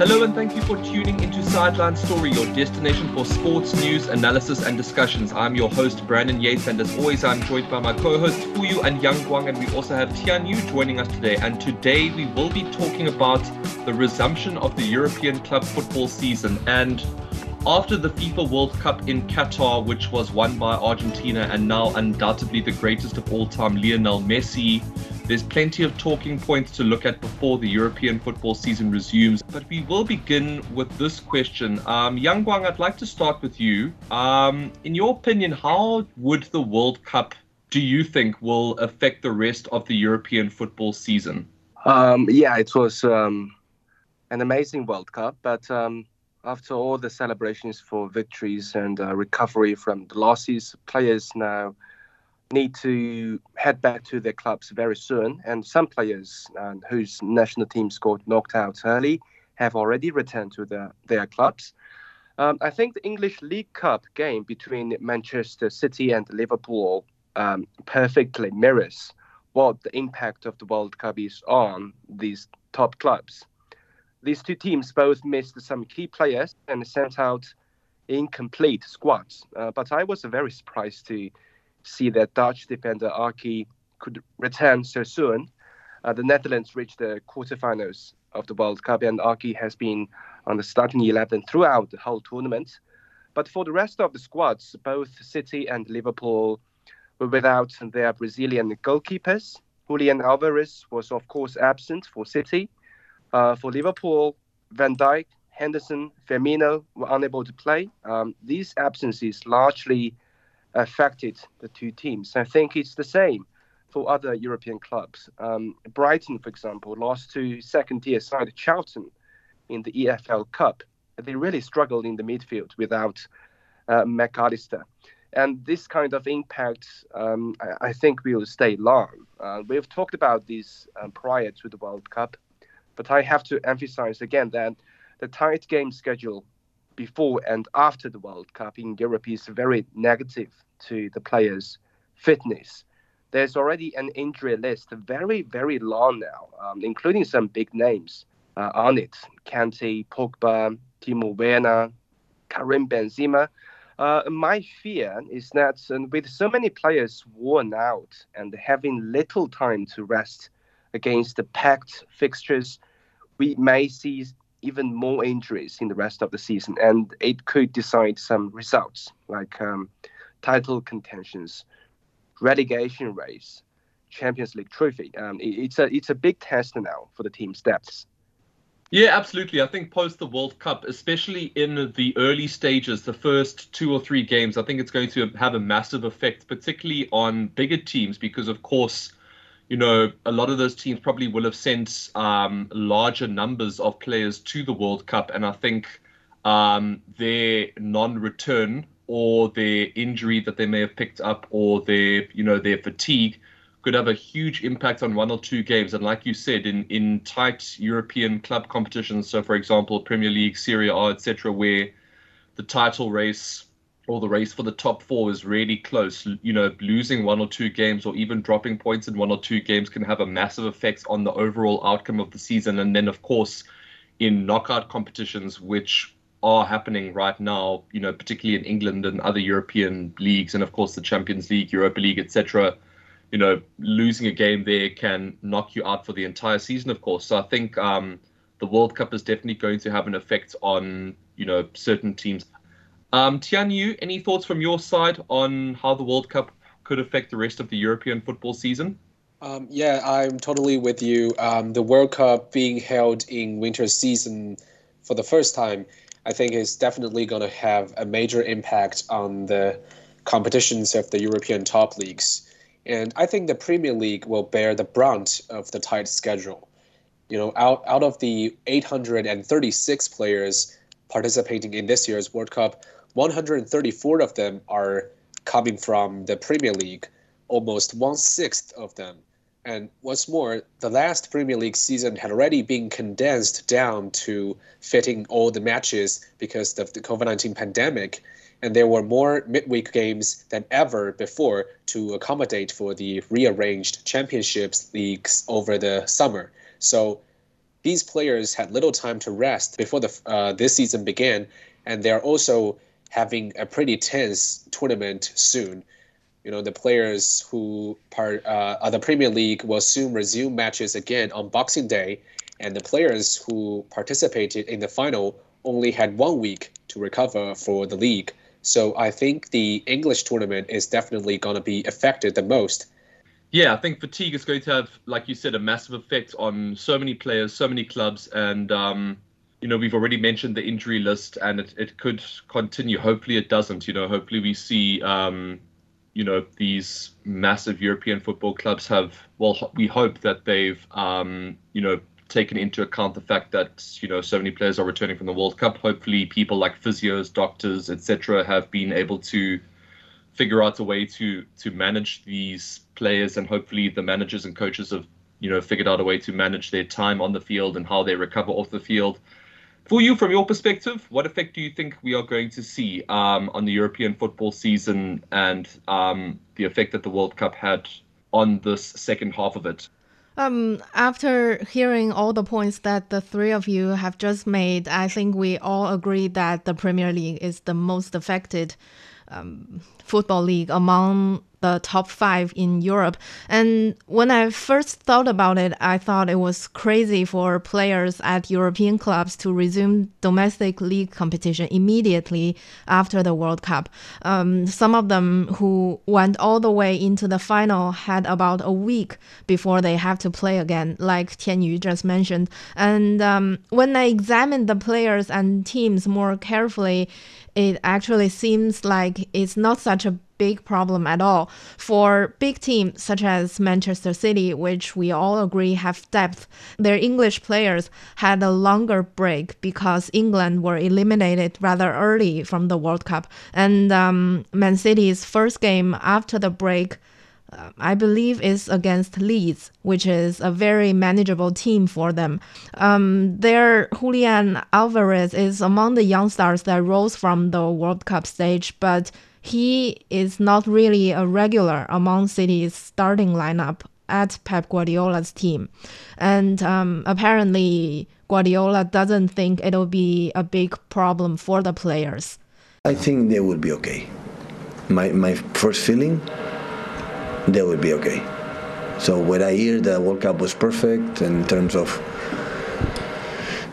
Hello and thank you for tuning into Sideline Story, your destination for sports news, analysis, and discussions. I'm your host, Brandon Yates, and as always, I'm joined by my co-hosts Fuyu and Yang Guang, and we also have Tian Yu joining us today. And today we will be talking about the resumption of the European club football season. And after the FIFA World Cup in Qatar, which was won by Argentina and now undoubtedly the greatest of all time, Lionel Messi, there's plenty of talking points to look at before the European football season resumes. But we will begin with this question. Um, Yang Guang, I'd like to start with you. Um, in your opinion, how would the World Cup, do you think, will affect the rest of the European football season? Um, yeah, it was um, an amazing World Cup, but um, after all the celebrations for victories and uh, recovery from the losses, players now need to head back to their clubs very soon. And some players uh, whose national teams got knocked out early have already returned to their, their clubs. Um, I think the English League Cup game between Manchester City and Liverpool um, perfectly mirrors what the impact of the World Cup is on these top clubs. These two teams both missed some key players and sent out incomplete squads. Uh, but I was very surprised to see that Dutch defender Aké could return so soon. Uh, the Netherlands reached the quarterfinals of the World Cup, and Aké has been on the starting 11 throughout the whole tournament. But for the rest of the squads, both City and Liverpool were without their Brazilian goalkeepers. Julian Alvarez was, of course, absent for City. Uh, for Liverpool, Van Dijk, Henderson, Firmino were unable to play. Um, these absences largely affected the two teams. I think it's the same for other European clubs. Um, Brighton, for example, lost to second-tier side Charlton in the EFL Cup. They really struggled in the midfield without uh, Mac Allister. And this kind of impact, um, I, I, think, will stay long. Uh, we've talked about this um, prior to the World Cup, but I have to emphasize again that the tight game schedule before and after the World Cup in Europe is very negative to the players' fitness. There's already an injury list, very, very long now, um, including some big names uh, on it Kante, Pogba, Timo Werner, Karim Benzema. Uh, my fear is that with so many players worn out and having little time to rest against the packed fixtures, we may see even more injuries in the rest of the season, and it could decide some results like um, title contentions, relegation race, Champions League trophy. Um, it, it's a it's a big test now for the team's depths. Yeah, absolutely. I think post the World Cup, especially in the early stages, the first two or three games, I think it's going to have a massive effect, particularly on bigger teams, because of course you know, a lot of those teams probably will have sent um, larger numbers of players to the World Cup, and I think um, their non-return or their injury that they may have picked up or their, you know, their fatigue could have a huge impact on one or two games. And like you said, in in tight European club competitions, so for example, Premier League, Serie A, etc., where the title race or the race for the top four is really close. You know, losing one or two games or even dropping points in one or two games can have a massive effect on the overall outcome of the season. And then, of course, in knockout competitions, which are happening right now, you know, particularly in England and other European leagues, and of course the Champions League, Europa League, etc. You know, losing a game there can knock you out for the entire season, of course. So I think um, the World Cup is definitely going to have an effect on, you know, certain teams. Um, Tian Yu, any thoughts from your side on how the World Cup could affect the rest of the European football season? Um, yeah, I'm totally with you. Um, the World Cup being held in winter season for the first time, I think is definitely going to have a major impact on the competitions of the European top leagues. And I think the Premier League will bear the brunt of the tight schedule. You know, out, out of the 836 players participating in this year's World Cup, 134 of them are coming from the Premier League, almost one sixth of them. And what's more, the last Premier League season had already been condensed down to fitting all the matches because of the COVID 19 pandemic. and there were more midweek games than ever before to accommodate for the rearranged championships leagues over the summer. So these players had little time to rest before the uh, this season began, and they're also having a pretty tense tournament soon. You know, the players who part uh, the Premier League will soon resume matches again on Boxing Day, and the players who participated in the final only had one week to recover for the league. So I think the English tournament is definitely going to be affected the most. Yeah, I think fatigue is going to have, like you said, a massive effect on so many players, so many clubs, and um, you know we've already mentioned the injury list, and it, it could continue. Hopefully, it doesn't. You know, hopefully we see, um, you know, these massive European football clubs have. Well, we hope that they've, um, you know, taken into account the fact that you know so many players are returning from the World Cup. Hopefully, people like physios, doctors, etc., have been able to figure out a way to to manage these players, and hopefully, the managers and coaches have you know figured out a way to manage their time on the field and how they recover off the field. Fuyu, from your perspective, what effect do you think we are going to see um, on the European football season and um, the effect that the World Cup had on this second half of it? Um, after hearing all the points that the three of you have just made, I think we all agree that the Premier League is the most affected um, football league among the top five in Europe. And when I first thought about it, I thought it was crazy for players at European clubs to resume domestic league competition immediately after the World Cup. Um, some of them who went all the way into the final had about a week before they have to play again, like Tian Yu just mentioned. And um, when I examined the players and teams more carefully, it actually seems like it's not such a big problem at all. For big teams such as Manchester City, which we all agree have depth, their English players had a longer break because England were eliminated rather early from the World Cup. And um, Man City's first game after the break. Uh, I believe is against Leeds, which is a very manageable team for them. Um, their Julian Alvarez is among the young stars that rose from the World Cup stage, but he is not really a regular among City's starting lineup at Pep Guardiola's team. And um, apparently, Guardiola doesn't think it'll be a big problem for the players. I think they will be okay. My, my first feeling, they will be okay. So when I hear the World Cup was perfect in terms of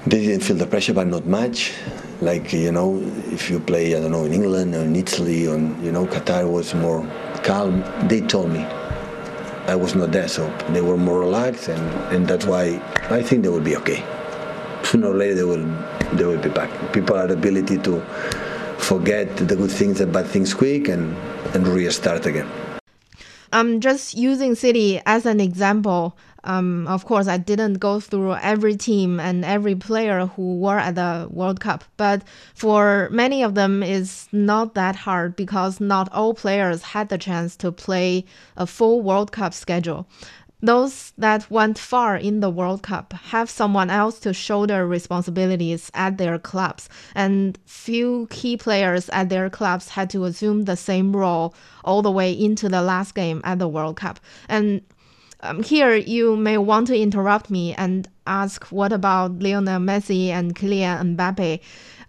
they didn't feel the pressure, but not much. Like you know if you play I don't know in England or in Italy or you know Qatar was more calm. They told me I was not there so they were more relaxed and, and that's why I think they will be okay. Sooner or later they will they will be back. People have the ability to forget the good things and bad things quick and and restart again I'm just using City as an example um, of course, I didn't go through every team and every player who were at the World Cup, but for many of them, it's not that hard because not all players had the chance to play a full World Cup schedule. Those that went far in the World Cup have someone else to shoulder responsibilities at their clubs, and few key players at their clubs had to assume the same role all the way into the last game at the World Cup. And um, here, you may want to interrupt me and ask, what about Lionel Messi and Kylian Mbappe?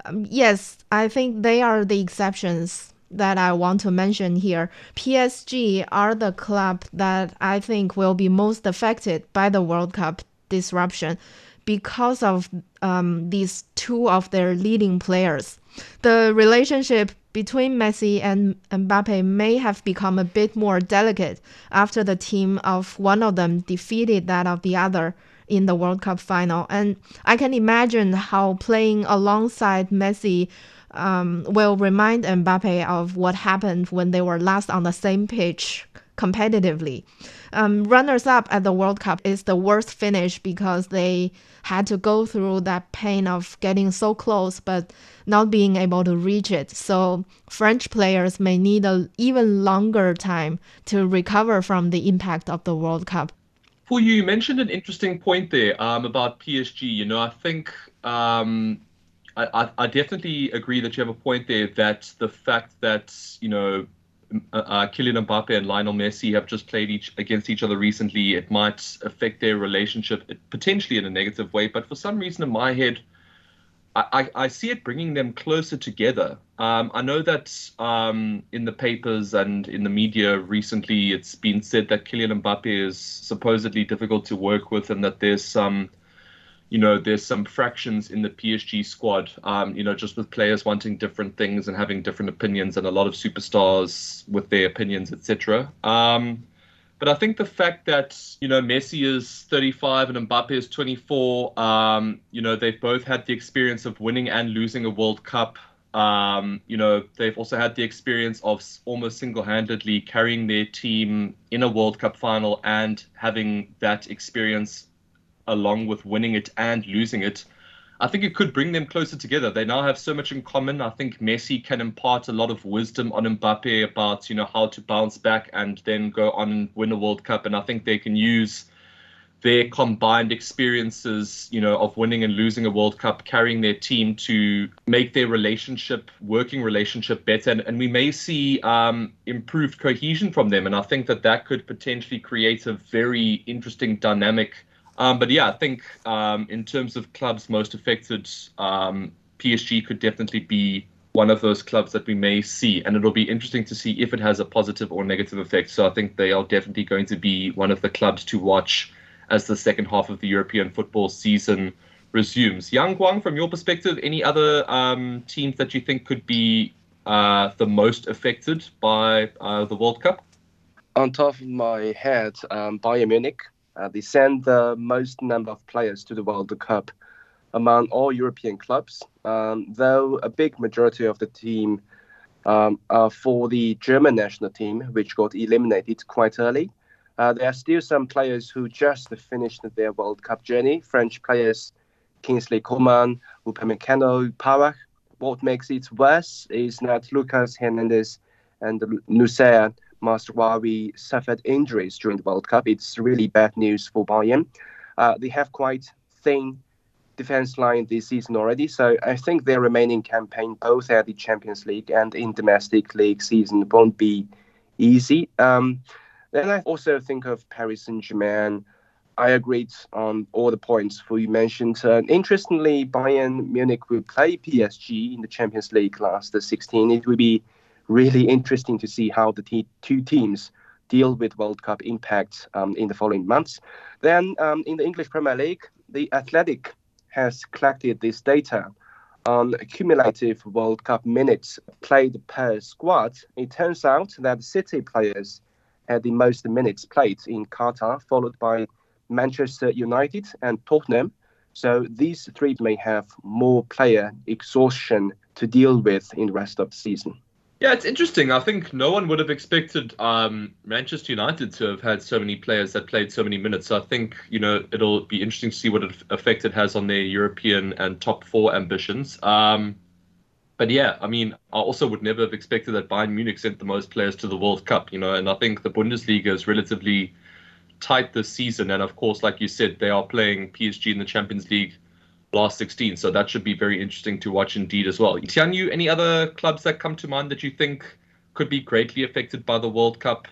Um, yes, I think they are the exceptions that I want to mention here. PSG are the club that I think will be most affected by the World Cup disruption because of um, these two of their leading players. The relationship between Messi and Mbappe may have become a bit more delicate after the team of one of them defeated that of the other in the World Cup final. And I can imagine how playing alongside Messi um, will remind Mbappe of what happened when they were last on the same pitch competitively. Um, runners up at the World Cup is the worst finish because they had to go through that pain of getting so close but not being able to reach it. So French players may need an even longer time to recover from the impact of the World Cup. Paul, you mentioned an interesting point there um, about PSG. You know, I think um, I, I definitely agree that you have a point there. That the fact that you know uh, uh, Kylian Mbappe and Lionel Messi have just played each against each other recently, it might affect their relationship potentially in a negative way. But for some reason in my head, I, I see it bringing them closer together. Um, I know that um, in the papers and in the media recently, it's been said that Kylian Mbappe is supposedly difficult to work with, and that there's some, you know, there's some fractions in the PSG squad. Um, you know, just with players wanting different things and having different opinions, and a lot of superstars with their opinions, etc. but I think the fact that you know Messi is 35 and Mbappe is 24, um, you know they've both had the experience of winning and losing a World Cup. Um, you know they've also had the experience of almost single-handedly carrying their team in a World Cup final and having that experience along with winning it and losing it. I think it could bring them closer together. They now have so much in common. I think Messi can impart a lot of wisdom on Mbappe about, you know, how to bounce back and then go on and win a World Cup. And I think they can use their combined experiences, you know, of winning and losing a World Cup, carrying their team to make their relationship, working relationship better. And, and we may see um, improved cohesion from them. And I think that that could potentially create a very interesting dynamic um, but yeah, I think um, in terms of clubs most affected, um, PSG could definitely be one of those clubs that we may see, and it'll be interesting to see if it has a positive or negative effect. So I think they are definitely going to be one of the clubs to watch as the second half of the European football season resumes. Yang Guang, from your perspective, any other um, teams that you think could be uh, the most affected by uh, the World Cup? On top of my head, um, Bayern Munich uh, they send the most number of players to the World Cup among all European clubs, um, though a big majority of the team um, are for the German national team, which got eliminated quite early. Uh, there are still some players who just finished their World Cup journey. French players Kingsley Coman, Upamecano, Pavard. What makes it worse is that Lucas Hernandez and Noussair Mazraoui suffered injuries during the World Cup. It's really bad news for Bayern. Uh, they have quite thin defense line this season already, so I think their remaining campaign, both at the Champions League and in domestic league season, won't be easy. Um, then I also think of Paris Saint Germain. I agreed on all the points Fuyu mentioned. Uh, interestingly, Bayern Munich will play PSG in the Champions League last 16. It will be really interesting to see how the t- two teams deal with World Cup impact um, in the following months. Then um, in the English Premier League, the Athletic has collected this data on cumulative World Cup minutes played per squad. It turns out that City players had the most minutes played in Qatar, followed by Manchester United and Tottenham. So these three may have more player exhaustion to deal with in the rest of the season. Yeah, it's interesting. I think no one would have expected um, Manchester United to have had so many players that played so many minutes. I think you know it'll be interesting to see what effect it has on their European and top four ambitions. Um, but yeah, I mean, I also would never have expected that Bayern Munich sent the most players to the World Cup. You know, and I think the Bundesliga is relatively tight this season. And of course, like you said, they are playing PSG in the Champions League last 16. So that should be very interesting to watch indeed as well. Tianyu, any other clubs that come to mind that you think could be greatly affected by the World Cup?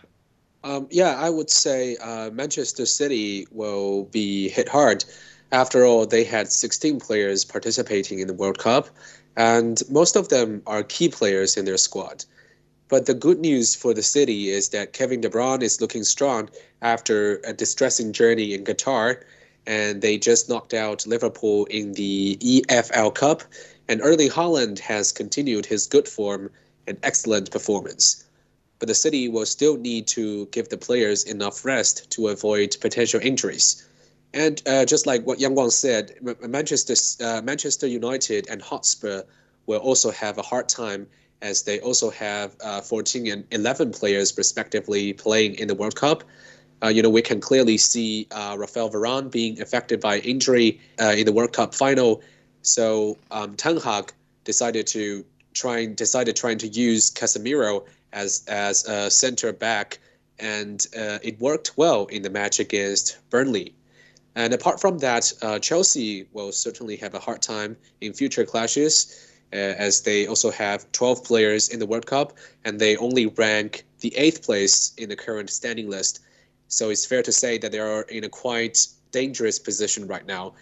Um, yeah, I would say uh, Manchester City will be hit hard. After all, they had 16 players participating in the World Cup, and most of them are key players in their squad. But the good news for the city is that Kevin De Bruyne is looking strong after a distressing journey in Qatar and they just knocked out Liverpool in the EFL Cup. And Erling Haaland has continued his good form and excellent performance. But the city will still need to give the players enough rest to avoid potential injuries. And uh, just like what Yang Guang said, Manchester, uh, Manchester United and Hotspur will also have a hard time as they also have uh, 14 and 11 players respectively playing in the World Cup. Uh, you know, we can clearly see uh, Rafael Varane being affected by injury uh, in the World Cup final. So um, Ten Hag decided to try and decided trying to use Casemiro as as a center back, and uh, it worked well in the match against Burnley. And apart from that, uh, Chelsea will certainly have a hard time in future clashes, uh, as they also have 12 players in the World Cup, and they only rank the eighth place in the current standing list. So it's fair to say that they are in a quite dangerous position right now.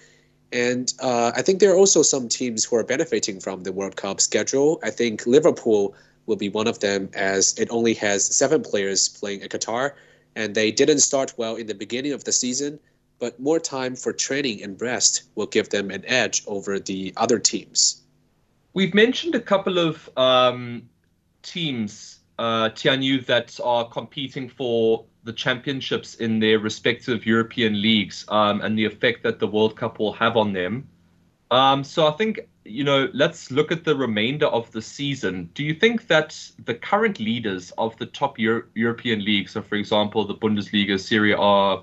And uh, I think there are also some teams who are benefiting from the World Cup schedule. I think Liverpool will be one of them, as it only has seven players playing at Qatar, and they didn't start well in the beginning of the season. But more time for training and rest will give them an edge over the other teams. We've mentioned a couple of um, teams, uh, Tianyu, that are competing for the championships in their respective European leagues um, and the effect that the World Cup will have on them. Um, so I think you know, let's look at the remainder of the season. Do you think that the current leaders of the top Euro- European leagues, so for example, the Bundesliga, Serie A,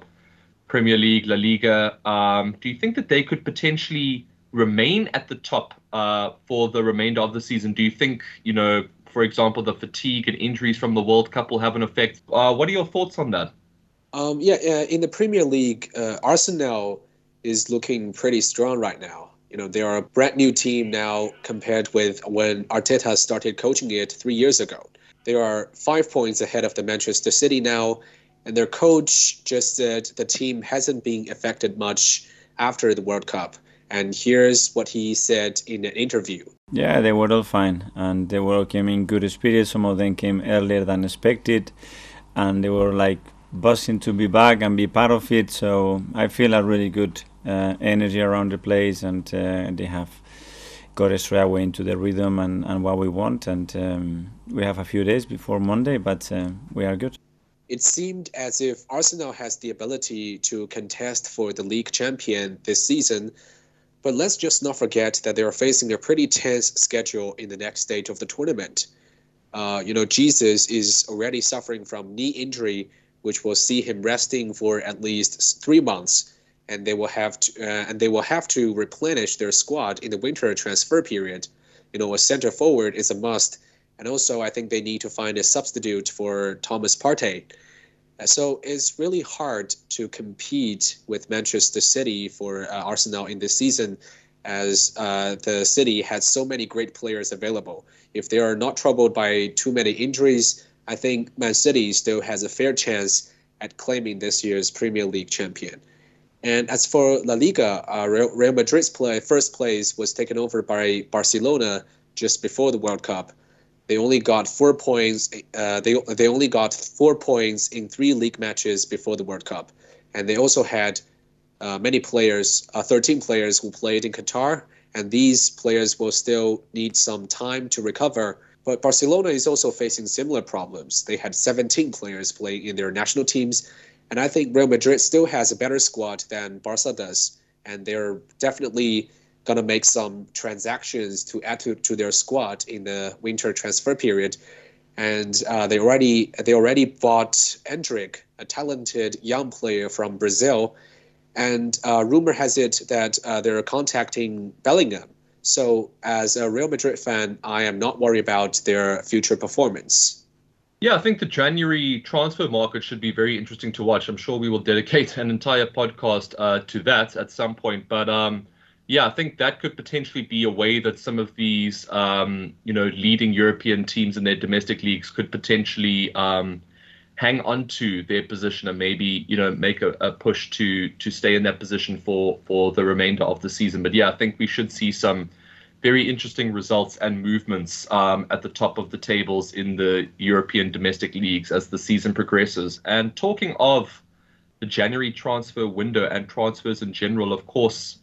Premier League, La Liga, um, do you think that they could potentially remain at the top uh, for the remainder of the season? Do you think, you know, for example, the fatigue and injuries from the World Cup will have an effect? Uh, what are your thoughts on that? Um, yeah, uh, in the Premier League, uh, Arsenal is looking pretty strong right now. You know, they are a brand new team now compared with when Arteta started coaching it three years ago. They are five points ahead of the Manchester City now, and their coach just said the team hasn't been affected much after the World Cup. And here's what he said in an interview. Yeah, they were all fine, and they were all came in good spirits. Some of them came earlier than expected, and they were like buzzing to be back and be part of it. So I feel a really good uh, energy around the place, and uh, they have got us straight away into the rhythm and, and what we want. And um, we have a few days before Monday, but uh, we are good. It seemed as if Arsenal has the ability to contest for the league champion this season, but let's just not forget that they are facing a pretty tense schedule in the next stage of the tournament. Uh, you know, Jesus is already suffering from knee injury, which will see him resting for at least three months and they will have to uh, and they will have to replenish their squad in the winter transfer period. You know, a center forward is a must, and also I think they need to find a substitute for Thomas Partey. So it's really hard to compete with Manchester City for uh, Arsenal in this season, as uh, the city has so many great players available. If they are not troubled by too many injuries, I think Man City still has a fair chance at claiming this year's Premier League champion. And as for La Liga, uh, Real Madrid's play, first place was taken over by Barcelona just before the World Cup. They only got four points. Uh, they they only got four points in three league matches before the World Cup, and they also had uh, many players, uh, 13 players who played in Qatar, and these players will still need some time to recover. But Barcelona is also facing similar problems. They had 17 players playing in their national teams, and I think Real Madrid still has a better squad than Barca does, and they're definitely to make some transactions to add to, to their squad in the winter transfer period. And uh, they already they already bought Endrick, a talented young player from Brazil, and uh, rumor has it that uh, they're contacting Bellingham. So, as a Real Madrid fan, I am not worried about their future performance. Yeah, I think the January transfer market should be very interesting to watch. I'm sure we will dedicate an entire podcast uh, to that at some point. But um, yeah, I think that could potentially be a way that some of these, um, you know, leading European teams in their domestic leagues could potentially um, hang on to their position and maybe, you know, make a, a push to to stay in that position for for the remainder of the season. But yeah, I think we should see some very interesting results and movements um, at the top of the tables in the European domestic leagues as the season progresses. And talking of the January transfer window and transfers in general, of course,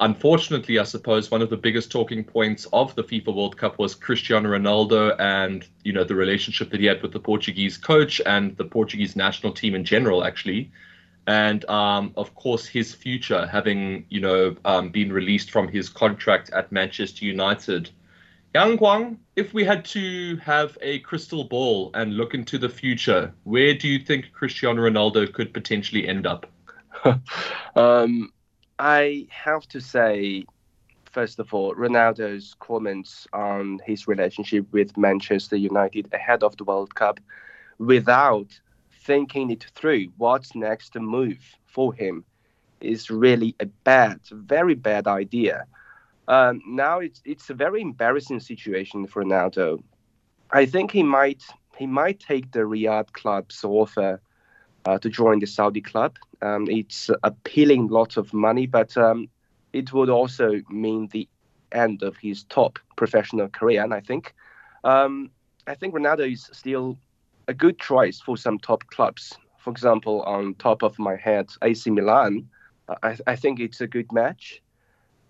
unfortunately, I suppose one of the biggest talking points of the FIFA World Cup was Cristiano Ronaldo and you know the relationship that he had with the Portuguese coach and the Portuguese national team in general, actually and um, of course his future having you know um, been released from his contract at Manchester United. Yang Guang, if we had to have a crystal ball and look into the future, where do you think Cristiano Ronaldo could potentially end up? um, I have to say, first of all, Ronaldo's comments on his relationship with Manchester United ahead of the World Cup without thinking it through what's next to move for him is really a bad, very bad idea. Um, now it's it's a very embarrassing situation for Ronaldo. I think he might he might take the Riyadh club's offer uh, to join the Saudi club. Um, it's appealing lots of money, but um, it would also mean the end of his top professional career. And I think um, I think Ronaldo is still a good choice for some top clubs. For example, on top of my head, AC Milan. I, I think it's a good match,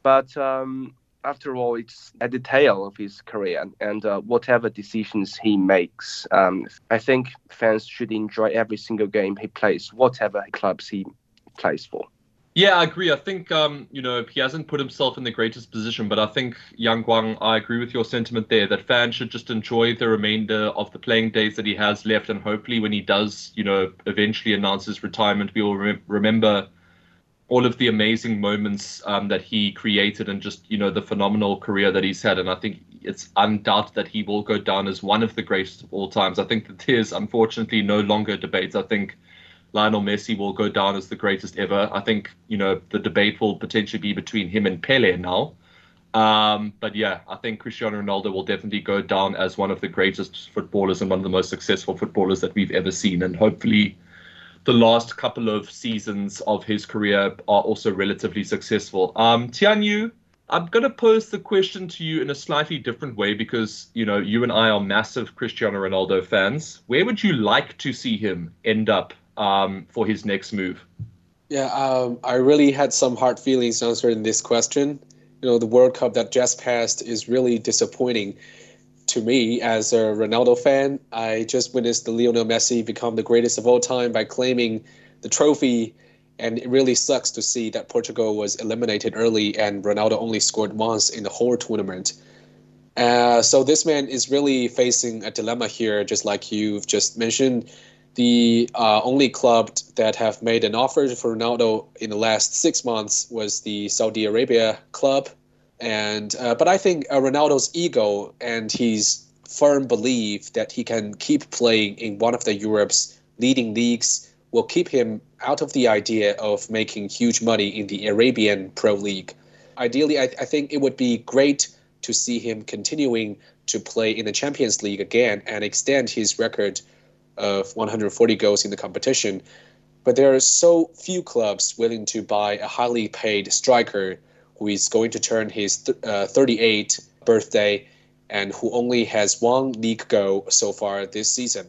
but um, after all, it's a detail of his career, and uh, whatever decisions he makes, um, I think fans should enjoy every single game he plays, whatever clubs he plays for. Yeah, I agree. I think um, you know he hasn't put himself in the greatest position, but I think Yang Guang, I agree with your sentiment there that fans should just enjoy the remainder of the playing days that he has left, and hopefully when he does, you know, eventually announce his retirement, we will re- remember all of the amazing moments um, that he created and just you know the phenomenal career that he's had. And I think it's undoubted that he will go down as one of the greatest of all times. I think that there's unfortunately no longer debates. I think Lionel Messi will go down as the greatest ever. I think you know the debate will potentially be between him and Pele now. Um, but yeah, I think Cristiano Ronaldo will definitely go down as one of the greatest footballers and one of the most successful footballers that we've ever seen. And hopefully, the last couple of seasons of his career are also relatively successful. Um, Tian Yu, I'm going to pose the question to you in a slightly different way because you know you and I are massive Cristiano Ronaldo fans. Where would you like to see him end up um, for his next move? Yeah, um, I really had some hard feelings answering this question. You know, the World Cup that just passed is really disappointing to me as a Ronaldo fan. I just witnessed the Lionel Messi become the greatest of all time by claiming the trophy, and it really sucks to see that Portugal was eliminated early and Ronaldo only scored once in the whole tournament. Uh, so this man is really facing a dilemma here, just like you've just mentioned the uh, only club that have made an offer for Ronaldo in the last six months was the Saudi Arabia club, and uh, but I think uh, Ronaldo's ego and his firm belief that he can keep playing in one of the Europe's leading leagues will keep him out of the idea of making huge money in the Arabian Pro League. Ideally, I, I think it would be great to see him continuing to play in the Champions League again and extend his record of 140 goals in the competition. But there are so few clubs willing to buy a highly paid striker who is going to turn his th- uh, 38th birthday and who only has one league goal so far this season.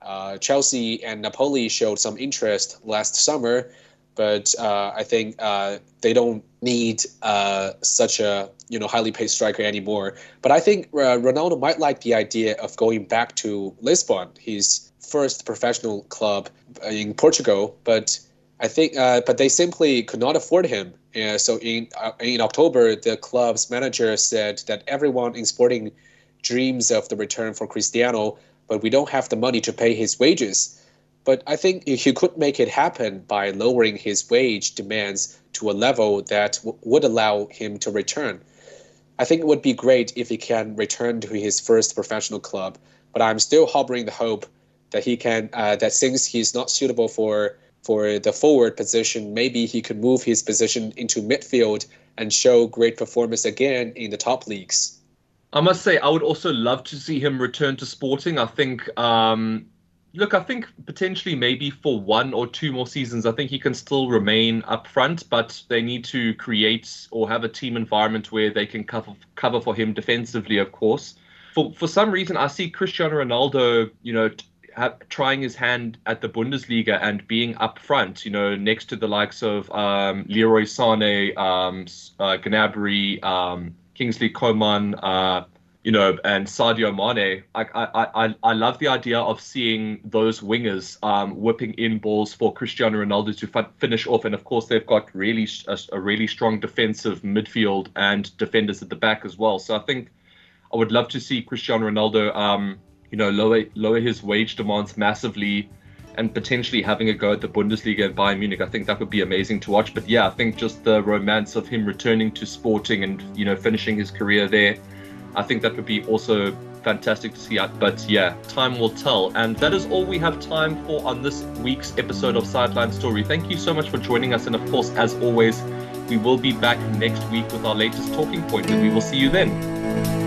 Uh, Chelsea and Napoli showed some interest last summer, but uh, I think uh, they don't need uh, such a you know highly paid striker anymore. But I think uh, Ronaldo might like the idea of going back to Lisbon. his first professional club in Portugal, but I think, uh, but they simply could not afford him. Uh, so in uh, in October, the club's manager said that everyone in Sporting dreams of the return for Cristiano, but we don't have the money to pay his wages. But I think he could make it happen by lowering his wage demands to a level that would allow him to return. I think it would be great if he can return to his first professional club, but I'm still harboring the hope that he can uh, that since he's not suitable for for the forward position, maybe he could move his position into midfield and show great performance again in the top leagues. I must say, I would also love to see him return to Sporting. I think, um, look, I think potentially maybe for one or two more seasons, I think he can still remain up front, but they need to create or have a team environment where they can cover cover for him defensively, of course. For for some reason, I see Cristiano Ronaldo, you know, trying his hand at the Bundesliga and being up front, you know, next to the likes of um, Leroy Sané, um, uh, Gnabry, um, Kingsley Coman, uh, you know, and Sadio Mane. I, I, I, I love the idea of seeing those wingers um, whipping in balls for Cristiano Ronaldo to f- finish off. And of course, they've got really a, a really strong defensive midfield and defenders at the back as well. So I think I would love to see Cristiano Ronaldo um, you know, lower lower his wage demands massively and potentially having a go at the Bundesliga and Bayern Munich. I think that would be amazing to watch. But yeah, I think just the romance of him returning to Sporting and you know finishing his career there, I think that would be also fantastic to see. Uh, but yeah, time will tell. And that is all we have time for on this week's episode of Sideline Story. Thank you so much for joining us. And of course, as always, we will be back next week with our latest talking point, and we will see you then.